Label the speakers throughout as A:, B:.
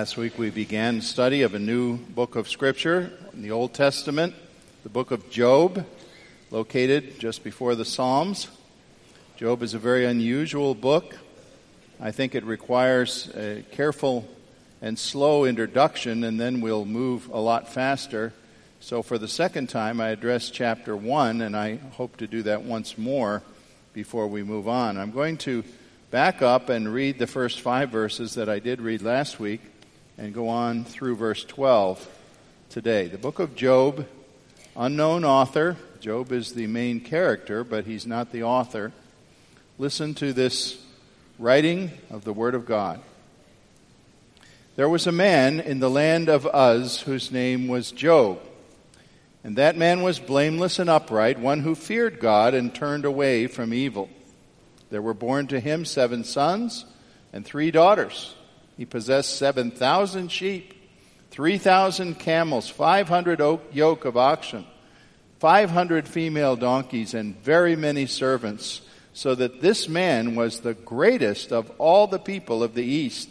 A: Last week we began study of a new book of Scripture in the Old Testament, the book of Job, located just before the Psalms. Job is a very unusual book. I think it requires a careful and slow introduction, and then we'll move a lot faster. So, for the second time, I address chapter 1, and I hope to do that once more before we move on. I'm going to back up and read the first five verses that I did read last week and go on through verse 12 today. The book of Job, unknown author. Job is the main character, but he's not the author. Listen to this writing of the Word of God. There was a man in the land of Uz whose name was Job. And that man was blameless and upright, one who feared God and turned away from evil. There were born to him seven sons and three daughters. He possessed 7,000 sheep, 3,000 camels, 500 yoke of oxen, 500 female donkeys, and very many servants, so that this man was the greatest of all the people of the East.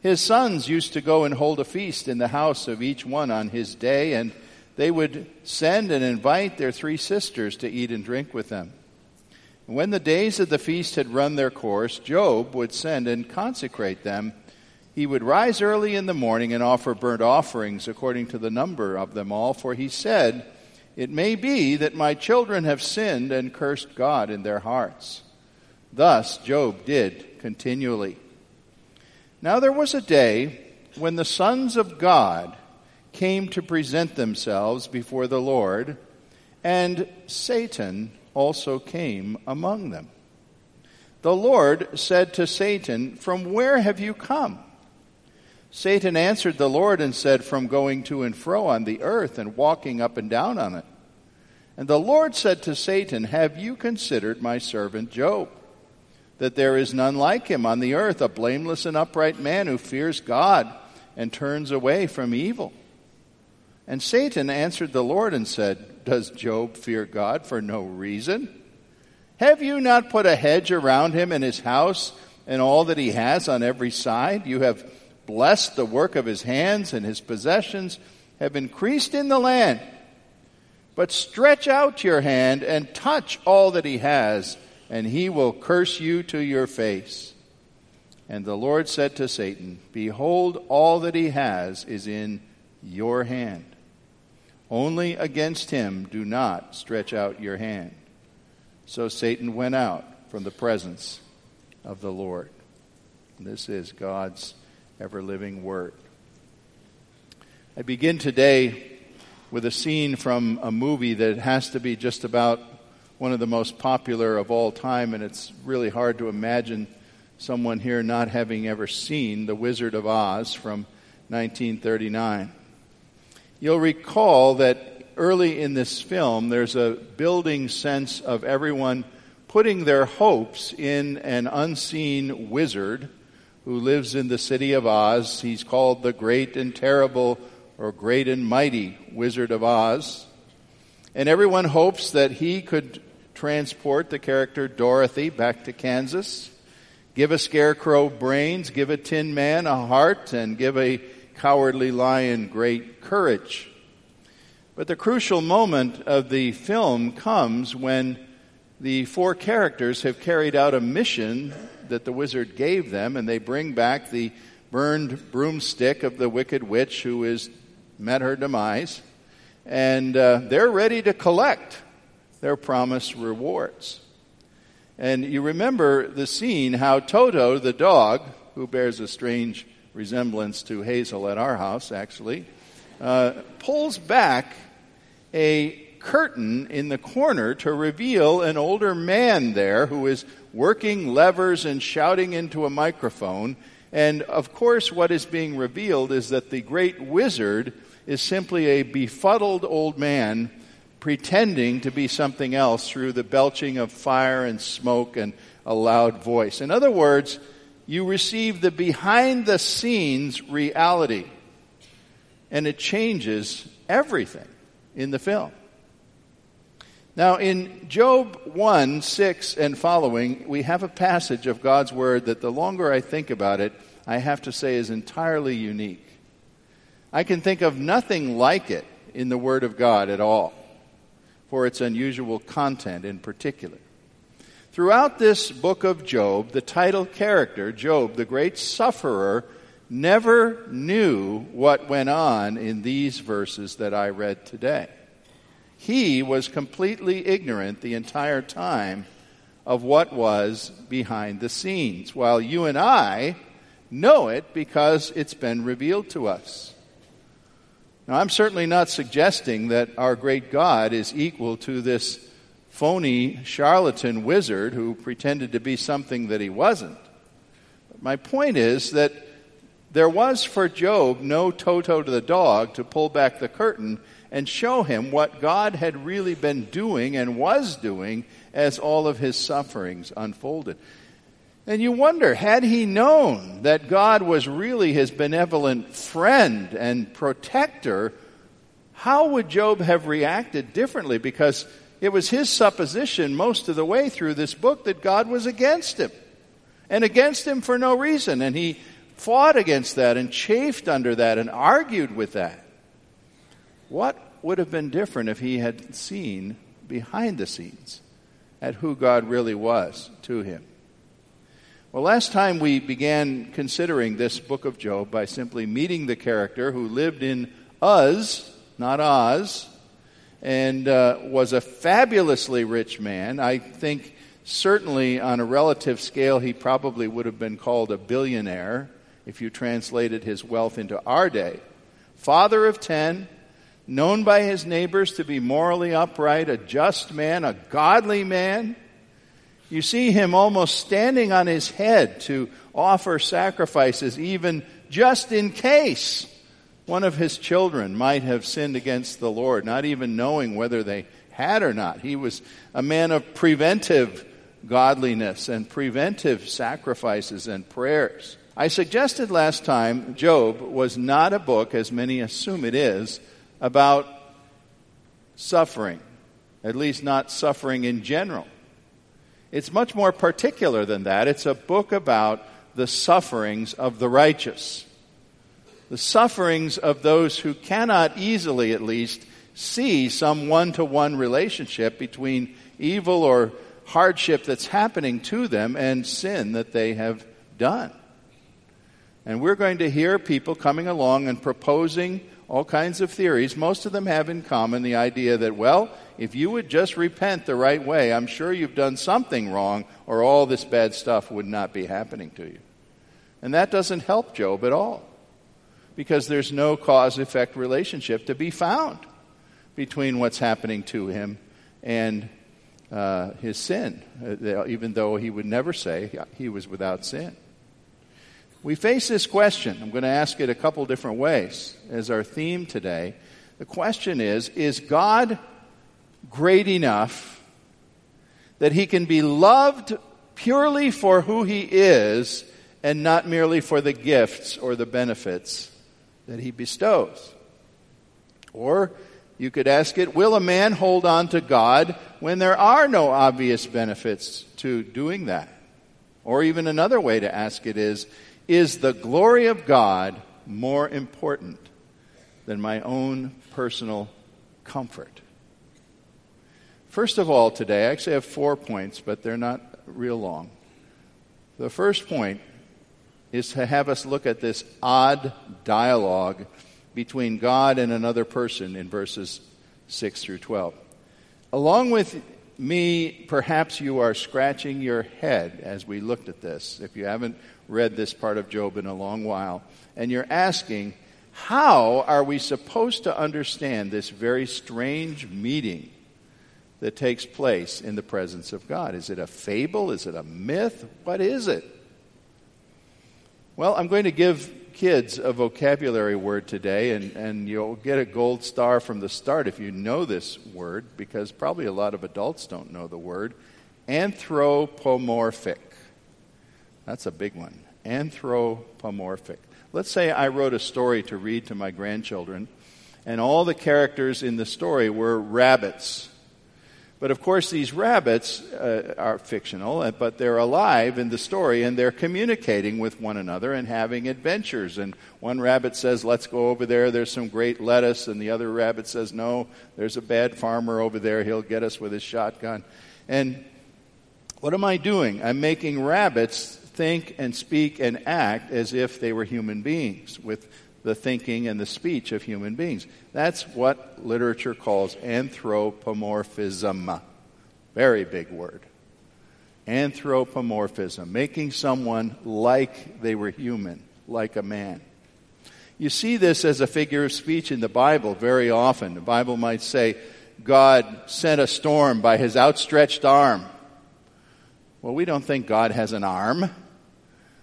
A: His sons used to go and hold a feast in the house of each one on his day, and they would send and invite their three sisters to eat and drink with them. When the days of the feast had run their course, Job would send and consecrate them he would rise early in the morning and offer burnt offerings according to the number of them all, for he said, It may be that my children have sinned and cursed God in their hearts. Thus Job did continually. Now there was a day when the sons of God came to present themselves before the Lord, and Satan also came among them. The Lord said to Satan, From where have you come? Satan answered the Lord and said, From going to and fro on the earth and walking up and down on it. And the Lord said to Satan, Have you considered my servant Job? That there is none like him on the earth, a blameless and upright man who fears God and turns away from evil. And Satan answered the Lord and said, Does Job fear God for no reason? Have you not put a hedge around him and his house and all that he has on every side? You have blessed the work of his hands, and his possessions have increased in the land. But stretch out your hand and touch all that he has, and he will curse you to your face. And the Lord said to Satan, Behold, all that he has is in your hand. Only against him do not stretch out your hand. So Satan went out from the presence of the Lord. This is God's ever living Word. I begin today with a scene from a movie that has to be just about one of the most popular of all time, and it's really hard to imagine someone here not having ever seen The Wizard of Oz from 1939. You'll recall that early in this film, there's a building sense of everyone putting their hopes in an unseen wizard who lives in the city of Oz. He's called the Great and Terrible or Great and Mighty Wizard of Oz. And everyone hopes that he could transport the character Dorothy back to Kansas, give a scarecrow brains, give a tin man a heart, and give a cowardly lion great courage. But the crucial moment of the film comes when the four characters have carried out a mission that the wizard gave them, and they bring back the burned broomstick of the wicked witch who is met her demise, and uh, they're ready to collect their promised rewards. And you remember the scene how Toto, the dog, who bears a strange resemblance to Hazel at our house, actually, uh, pulls back a curtain in the corner to reveal an older man there who is working levers and shouting into a microphone. And of course, what is being revealed is that the great wizard is simply a befuddled old man pretending to be something else through the belching of fire and smoke and a loud voice. In other words, you receive the behind the scenes reality. And it changes everything in the film. Now, in Job 1 6 and following, we have a passage of God's Word that the longer I think about it, I have to say is entirely unique. I can think of nothing like it in the Word of God at all for its unusual content in particular. Throughout this book of Job, the title character, Job, the great sufferer, never knew what went on in these verses that I read today. He was completely ignorant the entire time of what was behind the scenes, while you and I know it because it's been revealed to us. Now, I'm certainly not suggesting that our great God is equal to this phony charlatan wizard who pretended to be something that he wasn't. But my point is that there was for Job no Toto to the dog to pull back the curtain and show him what God had really been doing and was doing as all of his sufferings unfolded. And you wonder, had he known that God was really his benevolent friend and protector, how would Job have reacted differently? Because it was his supposition most of the way through this book that God was against him. And against him for no reason. And he fought against that and chafed under that and argued with that. What would have been different if he had seen behind the scenes at who God really was to him? Well, last time we began considering this book of Job by simply meeting the character who lived in Uz, not Oz, and uh, was a fabulously rich man. I think certainly on a relative scale, he probably would have been called a billionaire if you translated his wealth into our day. Father of ten, known by his neighbors to be morally upright, a just man, a godly man you see him almost standing on his head to offer sacrifices, even just in case one of his children might have sinned against the Lord, not even knowing whether they had or not. He was a man of preventive godliness and preventive sacrifices and prayers. I suggested last time Job was not a book, as many assume it is, about suffering, at least not suffering in general. It's much more particular than that. It's a book about the sufferings of the righteous. The sufferings of those who cannot easily, at least, see some one to one relationship between evil or hardship that's happening to them and sin that they have done. And we're going to hear people coming along and proposing all kinds of theories. Most of them have in common the idea that, well, if you would just repent the right way, I'm sure you've done something wrong, or all this bad stuff would not be happening to you. And that doesn't help Job at all, because there's no cause effect relationship to be found between what's happening to him and uh, his sin, uh, even though he would never say he was without sin. We face this question. I'm going to ask it a couple different ways as our theme today. The question is Is God great enough that he can be loved purely for who he is and not merely for the gifts or the benefits that he bestows. Or you could ask it, will a man hold on to God when there are no obvious benefits to doing that? Or even another way to ask it is, is the glory of God more important than my own personal comfort? First of all, today, I actually have four points, but they're not real long. The first point is to have us look at this odd dialogue between God and another person in verses 6 through 12. Along with me, perhaps you are scratching your head as we looked at this, if you haven't read this part of Job in a long while, and you're asking, How are we supposed to understand this very strange meeting that takes place in the presence of God? Is it a fable? Is it a myth? What is it? Well, I'm going to give kids a vocabulary word today, and, and you'll get a gold star from the start if you know this word, because probably a lot of adults don't know the word. Anthropomorphic. That's a big one. Anthropomorphic. Let's say I wrote a story to read to my grandchildren, and all the characters in the story were rabbits. But of course, these rabbits uh, are fictional, uh, but they're alive in the story and they're communicating with one another and having adventures. And one rabbit says, Let's go over there, there's some great lettuce. And the other rabbit says, No, there's a bad farmer over there, he'll get us with his shotgun. And what am I doing? I'm making rabbits think and speak and act as if they were human beings with the thinking and the speech of human beings. That's what literature calls anthropomorphism. Very big word. Anthropomorphism, making someone like they were human, like a man. You see this as a figure of speech in the Bible very often. The Bible might say, God sent a storm by his outstretched arm. Well, we don't think God has an arm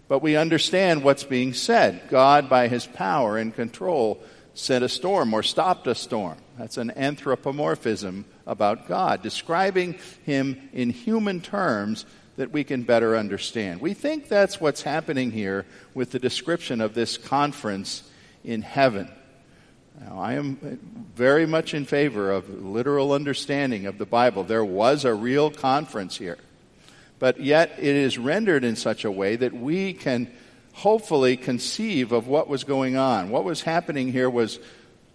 A: but we understand what's being said. God, by his power and control, sent a storm or stopped a storm. That's an anthropomorphism about God, describing him in human terms that we can better understand. We think that's what's happening here with the description of this conference in heaven. Now, I am very much in favor of literal understanding of the Bible. There was a real conference here but yet it is rendered in such a way that we can hopefully conceive of what was going on. What was happening here was,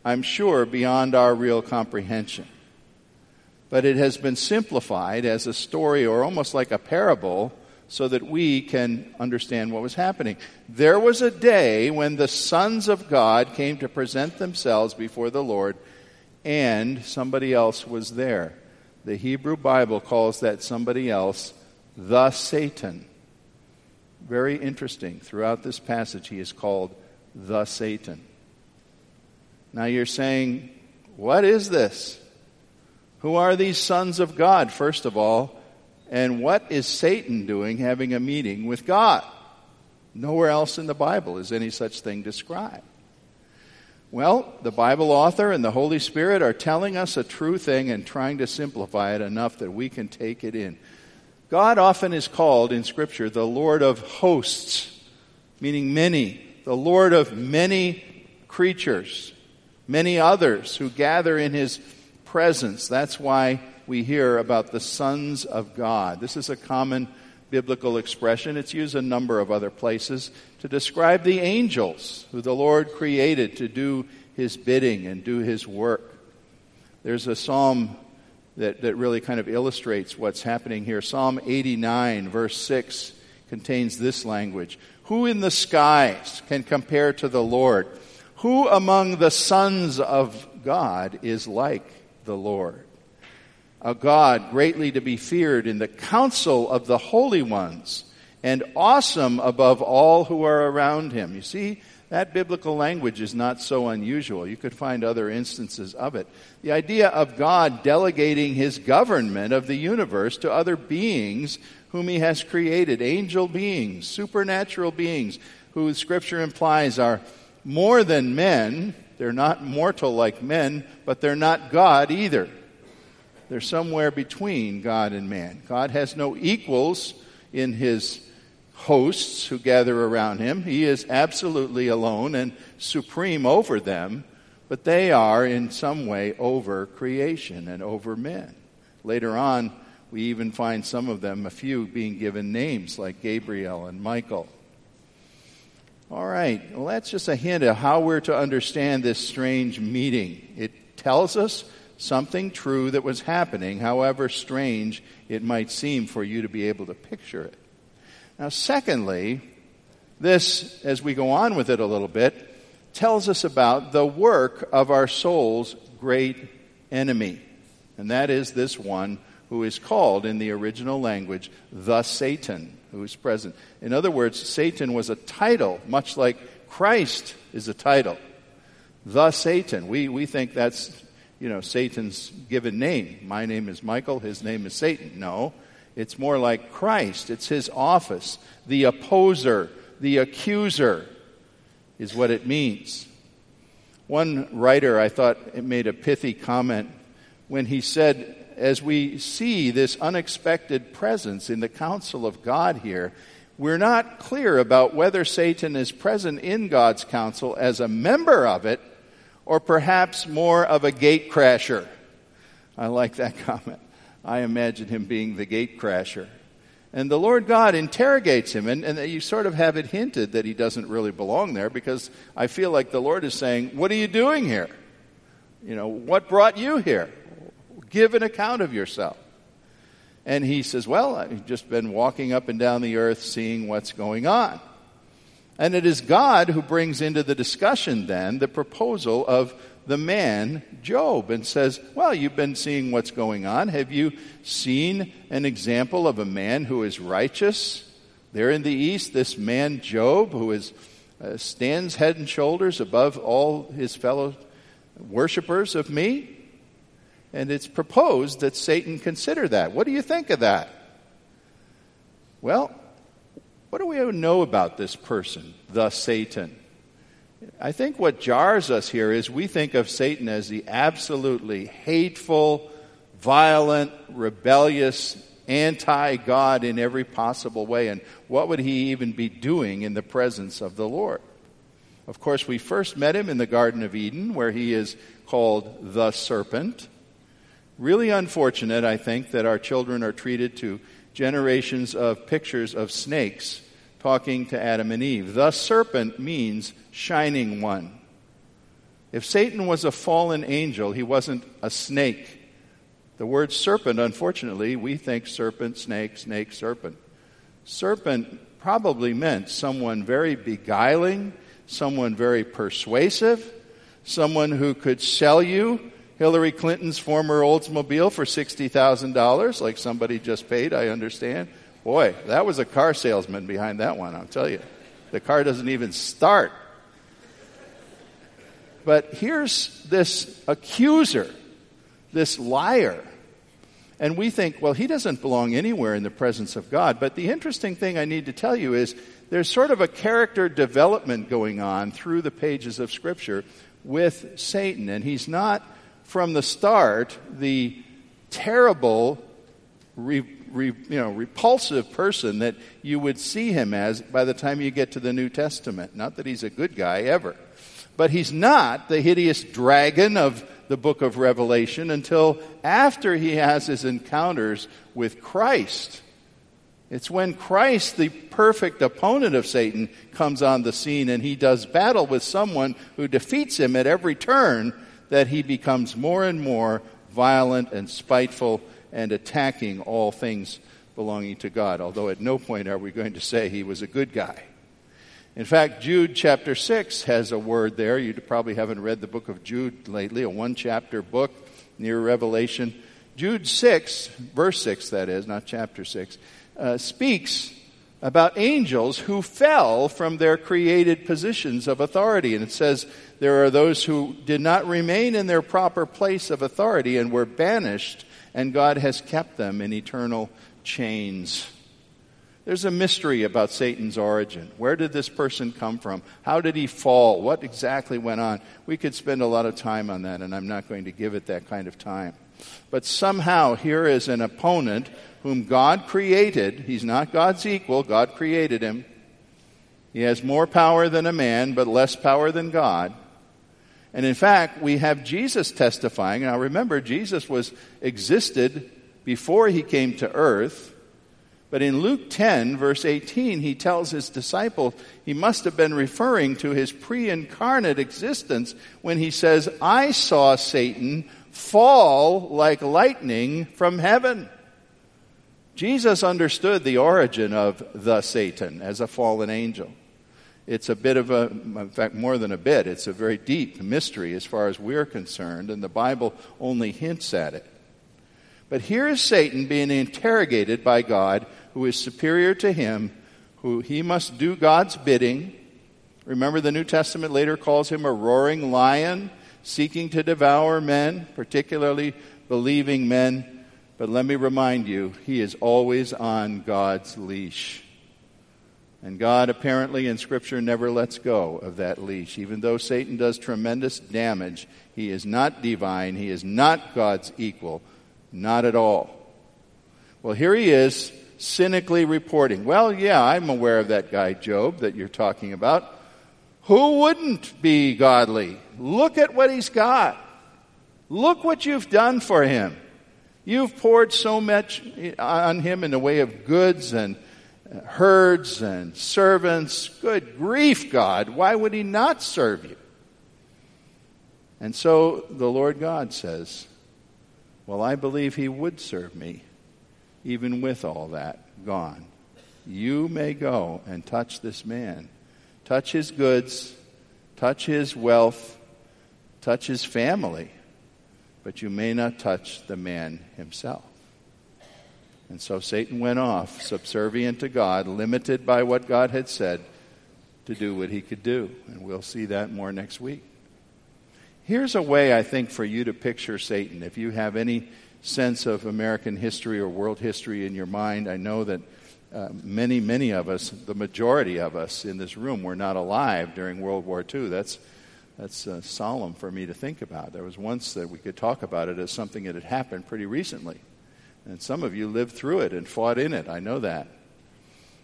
A: I'm sure, beyond our real comprehension. But it has been simplified as a story or almost like a parable so that we can understand what was happening. There was a day when the sons of God came to present themselves before the Lord, and somebody else was there. The Hebrew Bible calls that somebody else the Satan. Very interesting. Throughout this passage, he is called the Satan. Now you're saying, what is this? Who are these sons of God, first of all? And what is Satan doing having a meeting with God? Nowhere else in the Bible is any such thing described. Well, the Bible author and the Holy Spirit are telling us a true thing and trying to simplify it enough that we can take it in. God often is called in Scripture the Lord of hosts, meaning many, the Lord of many creatures, many others who gather in His presence. That's why we hear about the sons of God. This is a common biblical expression. It's used a number of other places to describe the angels who the Lord created to do His bidding and do His work. There's a psalm that, that really kind of illustrates what's happening here. Psalm 89, verse 6, contains this language Who in the skies can compare to the Lord? Who among the sons of God is like the Lord? A God greatly to be feared in the council of the holy ones and awesome above all who are around him. You see, that biblical language is not so unusual. You could find other instances of it. The idea of God delegating his government of the universe to other beings whom he has created, angel beings, supernatural beings, who scripture implies are more than men. They're not mortal like men, but they're not God either. They're somewhere between God and man. God has no equals in his hosts who gather around him. He is absolutely alone and supreme over them, but they are in some way over creation and over men. Later on, we even find some of them, a few, being given names like Gabriel and Michael. All right, well, that's just a hint of how we're to understand this strange meeting. It tells us something true that was happening, however strange it might seem for you to be able to picture it. Now, secondly, this, as we go on with it a little bit, tells us about the work of our soul's great enemy. And that is this one who is called in the original language the Satan, who is present. In other words, Satan was a title, much like Christ is a title. The Satan. We, we think that's, you know, Satan's given name. My name is Michael, his name is Satan. No, it's more like Christ. It's his office. The opposer, the accuser is what it means. One writer, I thought, made a pithy comment when he said, as we see this unexpected presence in the counsel of God here, we're not clear about whether Satan is present in God's counsel as a member of it or perhaps more of a gate crasher. I like that comment. I imagine him being the gate crasher. And the Lord God interrogates him, and, and you sort of have it hinted that he doesn't really belong there because I feel like the Lord is saying, What are you doing here? You know, what brought you here? Give an account of yourself. And he says, Well, I've just been walking up and down the earth seeing what's going on. And it is God who brings into the discussion then the proposal of the man, Job, and says, Well, you've been seeing what's going on. Have you seen an example of a man who is righteous? There in the east, this man, Job, who is, uh, stands head and shoulders above all his fellow worshippers of me. And it's proposed that Satan consider that. What do you think of that? Well, what do we know about this person, the Satan? I think what jars us here is we think of Satan as the absolutely hateful, violent, rebellious, anti God in every possible way. And what would he even be doing in the presence of the Lord? Of course, we first met him in the Garden of Eden, where he is called the serpent. Really unfortunate, I think, that our children are treated to generations of pictures of snakes talking to Adam and Eve. The serpent means shining one. If Satan was a fallen angel, he wasn't a snake. The word serpent, unfortunately, we think serpent, snake, snake, serpent. Serpent probably meant someone very beguiling, someone very persuasive, someone who could sell you Hillary Clinton's former Oldsmobile for $60,000, like somebody just paid, I understand. Boy, that was a car salesman behind that one, I'll tell you. The car doesn't even start. But here's this accuser, this liar. And we think, well, he doesn't belong anywhere in the presence of God. But the interesting thing I need to tell you is there's sort of a character development going on through the pages of Scripture with Satan. And he's not, from the start, the terrible, re, re, you know, repulsive person that you would see him as by the time you get to the New Testament. Not that he's a good guy ever. But he's not the hideous dragon of the book of Revelation until after he has his encounters with Christ. It's when Christ, the perfect opponent of Satan, comes on the scene and he does battle with someone who defeats him at every turn that he becomes more and more violent and spiteful and attacking all things belonging to God. Although at no point are we going to say he was a good guy. In fact, Jude chapter 6 has a word there. You probably haven't read the book of Jude lately, a one chapter book near Revelation. Jude 6, verse 6, that is, not chapter 6, uh, speaks about angels who fell from their created positions of authority. And it says there are those who did not remain in their proper place of authority and were banished, and God has kept them in eternal chains. There's a mystery about Satan's origin. Where did this person come from? How did he fall? What exactly went on? We could spend a lot of time on that, and I'm not going to give it that kind of time. But somehow, here is an opponent whom God created. He's not God's equal, God created him. He has more power than a man, but less power than God. And in fact, we have Jesus testifying. Now remember, Jesus was existed before he came to earth. But in Luke 10, verse 18, he tells his disciples he must have been referring to his pre incarnate existence when he says, I saw Satan fall like lightning from heaven. Jesus understood the origin of the Satan as a fallen angel. It's a bit of a, in fact, more than a bit, it's a very deep mystery as far as we're concerned, and the Bible only hints at it. But here is Satan being interrogated by God who is superior to him, who he must do God's bidding. Remember, the New Testament later calls him a roaring lion, seeking to devour men, particularly believing men. But let me remind you, he is always on God's leash. And God apparently in Scripture never lets go of that leash. Even though Satan does tremendous damage, he is not divine. He is not God's equal. Not at all. Well, here he is cynically reporting. Well, yeah, I'm aware of that guy, Job, that you're talking about. Who wouldn't be godly? Look at what he's got. Look what you've done for him. You've poured so much on him in the way of goods and herds and servants. Good grief, God. Why would he not serve you? And so the Lord God says, Well, I believe he would serve me, even with all that gone. You may go and touch this man, touch his goods, touch his wealth, touch his family, but you may not touch the man himself. And so Satan went off, subservient to God, limited by what God had said, to do what he could do. And we'll see that more next week. Here's a way, I think, for you to picture Satan. If you have any sense of American history or world history in your mind, I know that uh, many, many of us, the majority of us in this room, were not alive during World War II. That's, that's uh, solemn for me to think about. There was once that we could talk about it as something that had happened pretty recently. And some of you lived through it and fought in it. I know that.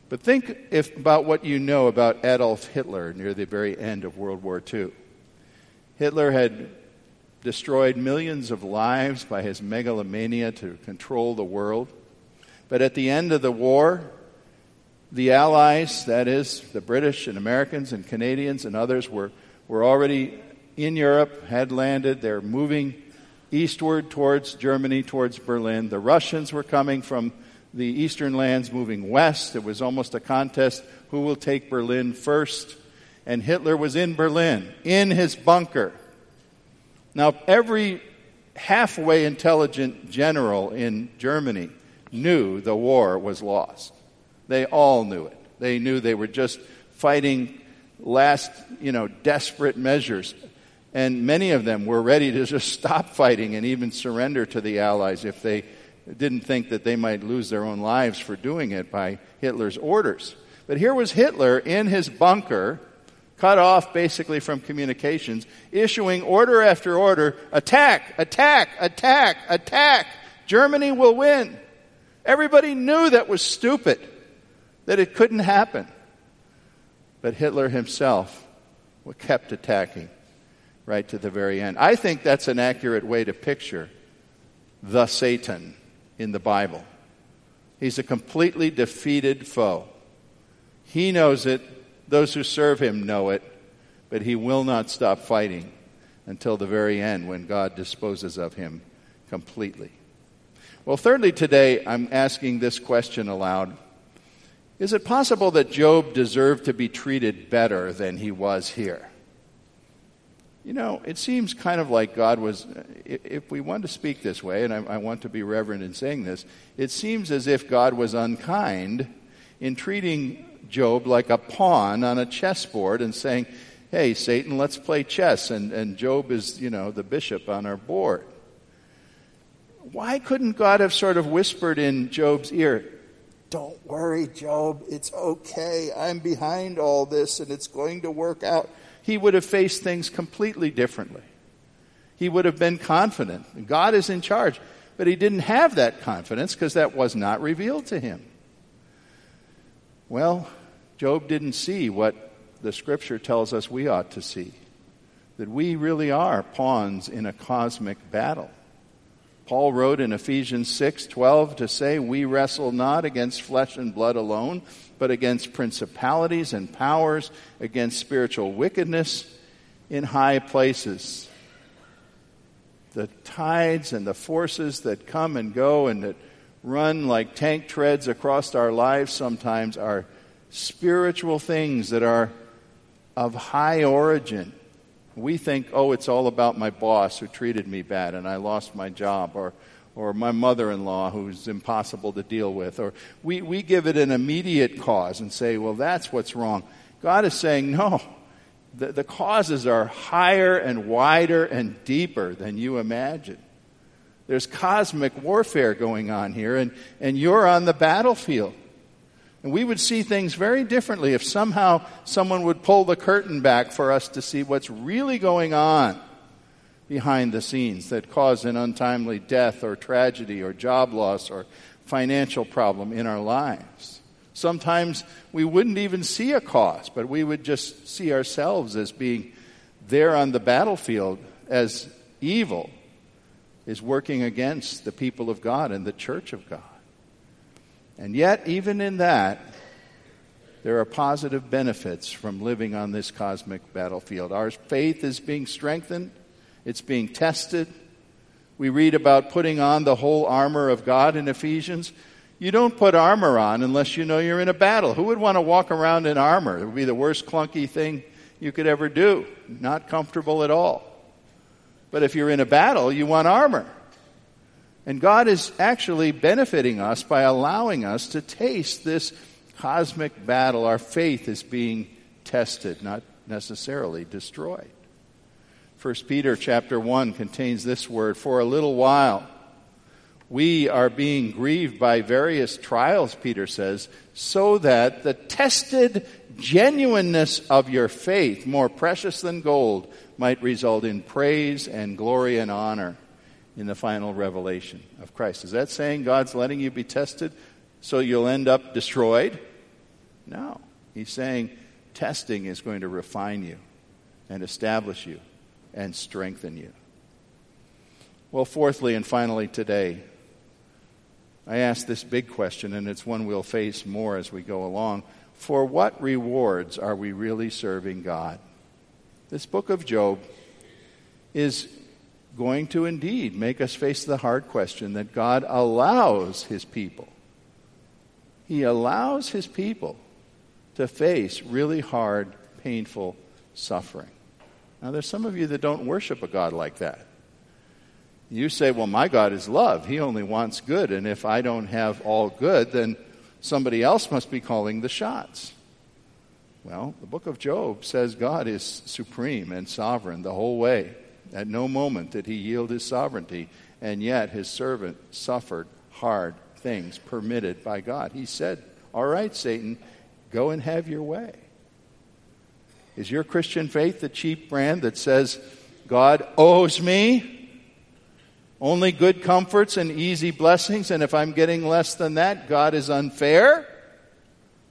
A: But think if, about what you know about Adolf Hitler near the very end of World War II. Hitler had destroyed millions of lives by his megalomania to control the world. But at the end of the war, the Allies, that is, the British and Americans and Canadians and others, were, were already in Europe, had landed. They're moving eastward towards Germany, towards Berlin. The Russians were coming from the eastern lands, moving west. It was almost a contest who will take Berlin first. And Hitler was in Berlin, in his bunker. Now, every halfway intelligent general in Germany knew the war was lost. They all knew it. They knew they were just fighting last, you know, desperate measures and many of them were ready to just stop fighting and even surrender to the Allies if they didn't think that they might lose their own lives for doing it by Hitler's orders. But here was Hitler in his bunker, cut off basically from communications, issuing order after order attack, attack, attack, attack. Germany will win. Everybody knew that was stupid, that it couldn't happen. But Hitler himself kept attacking right to the very end. I think that's an accurate way to picture the Satan in the Bible. He's a completely defeated foe. He knows it, those who serve him know it, but he will not stop fighting until the very end when God disposes of him completely. Well, thirdly, today I'm asking this question aloud Is it possible that Job deserved to be treated better than he was here? You know, it seems kind of like God was, if we want to speak this way, and I, want to be reverent in saying this, it seems as if God was unkind in treating Job like a pawn on a chessboard and saying, hey, Satan, let's play chess. And, and Job is, you know, the bishop on our board. Why couldn't God have sort of whispered in Job's ear, don't worry, Job, it's okay. I'm behind all this and it's going to work out he would have faced things completely differently. He would have been confident. God is in charge. But he didn't have that confidence because that was not revealed to him. Well, Job didn't see what the scripture tells us we ought to see that we really are pawns in a cosmic battle. Paul wrote in Ephesians 6:12 to say we wrestle not against flesh and blood alone but against principalities and powers, against spiritual wickedness in high places. The tides and the forces that come and go and that run like tank treads across our lives sometimes are spiritual things that are of high origin. We think, oh, it's all about my boss who treated me bad and I lost my job, or or my mother in law who's impossible to deal with. Or we, we give it an immediate cause and say, well, that's what's wrong. God is saying, no, the, the causes are higher and wider and deeper than you imagine. There's cosmic warfare going on here, and, and you're on the battlefield. And we would see things very differently if somehow someone would pull the curtain back for us to see what's really going on behind the scenes that cause an untimely death or tragedy or job loss or financial problem in our lives. Sometimes we wouldn't even see a cause, but we would just see ourselves as being there on the battlefield as evil is working against the people of God and the church of God. And yet, even in that, there are positive benefits from living on this cosmic battlefield. Our faith is being strengthened, it's being tested. We read about putting on the whole armor of God in Ephesians. You don't put armor on unless you know you're in a battle. Who would want to walk around in armor? It would be the worst clunky thing you could ever do. Not comfortable at all. But if you're in a battle, you want armor. And God is actually benefiting us by allowing us to taste this cosmic battle. Our faith is being tested, not necessarily destroyed. 1 Peter chapter 1 contains this word, for a little while we are being grieved by various trials, Peter says, so that the tested genuineness of your faith, more precious than gold, might result in praise and glory and honor in the final revelation of Christ. Is that saying God's letting you be tested so you'll end up destroyed? No. He's saying testing is going to refine you and establish you and strengthen you. Well, fourthly and finally today, I ask this big question, and it's one we'll face more as we go along. For what rewards are we really serving God? This book of Job is going to indeed make us face the hard question that God allows his people. He allows his people to face really hard, painful suffering. Now, there's some of you that don't worship a God like that. You say, well, my God is love. He only wants good. And if I don't have all good, then somebody else must be calling the shots. Well, the book of Job says God is supreme and sovereign the whole way. At no moment did he yield his sovereignty, and yet his servant suffered hard things permitted by God. He said, All right, Satan, go and have your way. Is your Christian faith the cheap brand that says, God owes me only good comforts and easy blessings, and if I'm getting less than that, God is unfair?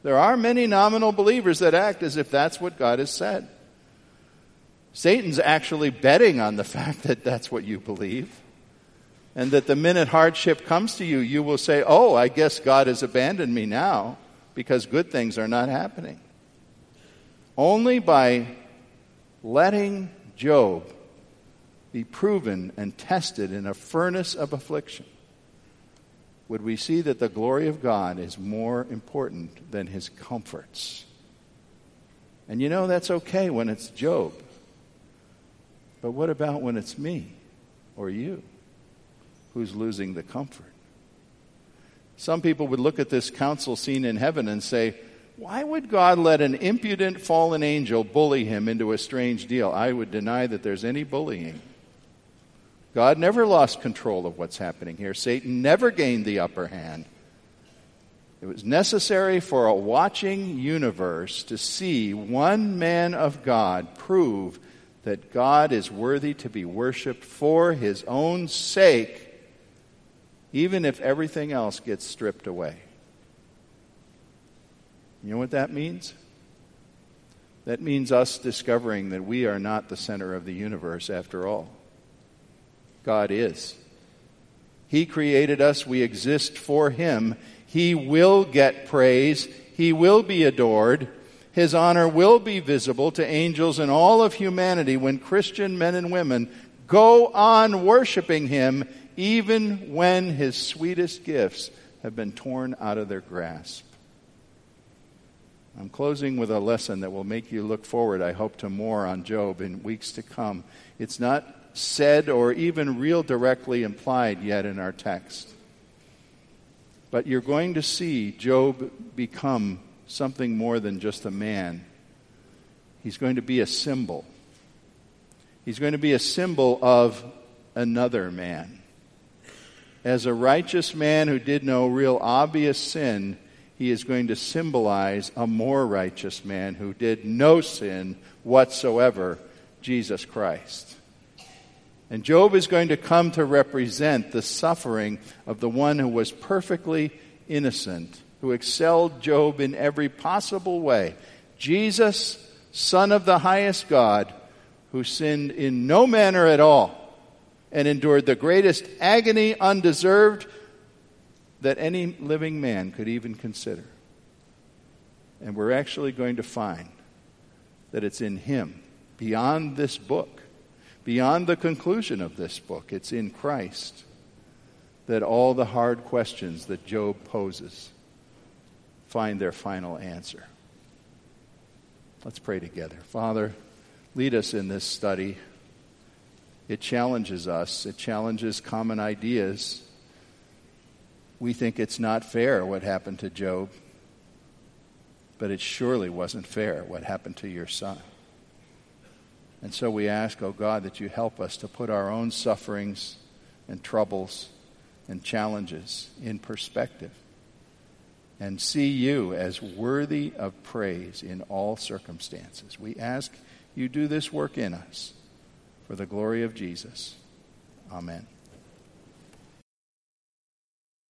A: There are many nominal believers that act as if that's what God has said. Satan's actually betting on the fact that that's what you believe. And that the minute hardship comes to you, you will say, Oh, I guess God has abandoned me now because good things are not happening. Only by letting Job be proven and tested in a furnace of affliction would we see that the glory of God is more important than his comforts. And you know, that's okay when it's Job. But what about when it's me or you who's losing the comfort? Some people would look at this council scene in heaven and say, why would God let an impudent fallen angel bully him into a strange deal? I would deny that there's any bullying. God never lost control of what's happening here. Satan never gained the upper hand. It was necessary for a watching universe to see one man of God prove that God is worthy to be worshiped for his own sake, even if everything else gets stripped away. You know what that means? That means us discovering that we are not the center of the universe after all. God is. He created us, we exist for Him. He will get praise, He will be adored. His honor will be visible to angels and all of humanity when Christian men and women go on worshiping Him even when His sweetest gifts have been torn out of their grasp. I'm closing with a lesson that will make you look forward, I hope, to more on Job in weeks to come. It's not said or even real directly implied yet in our text. But you're going to see Job become something more than just a man. He's going to be a symbol. He's going to be a symbol of another man. As a righteous man who did no real obvious sin, he is going to symbolize a more righteous man who did no sin whatsoever, Jesus Christ. And Job is going to come to represent the suffering of the one who was perfectly innocent, who excelled Job in every possible way. Jesus, Son of the highest God, who sinned in no manner at all and endured the greatest agony undeserved that any living man could even consider. And we're actually going to find that it's in him, beyond this book, beyond the conclusion of this book, it's in Christ that all the hard questions that Job poses find their final answer. Let's pray together. Father, lead us in this study. It challenges us, it challenges common ideas. We think it's not fair what happened to Job, but it surely wasn't fair what happened to your son. And so we ask, oh God, that you help us to put our own sufferings and troubles and challenges in perspective and see you as worthy of praise in all circumstances. We ask you do this work in us for the glory of Jesus. Amen.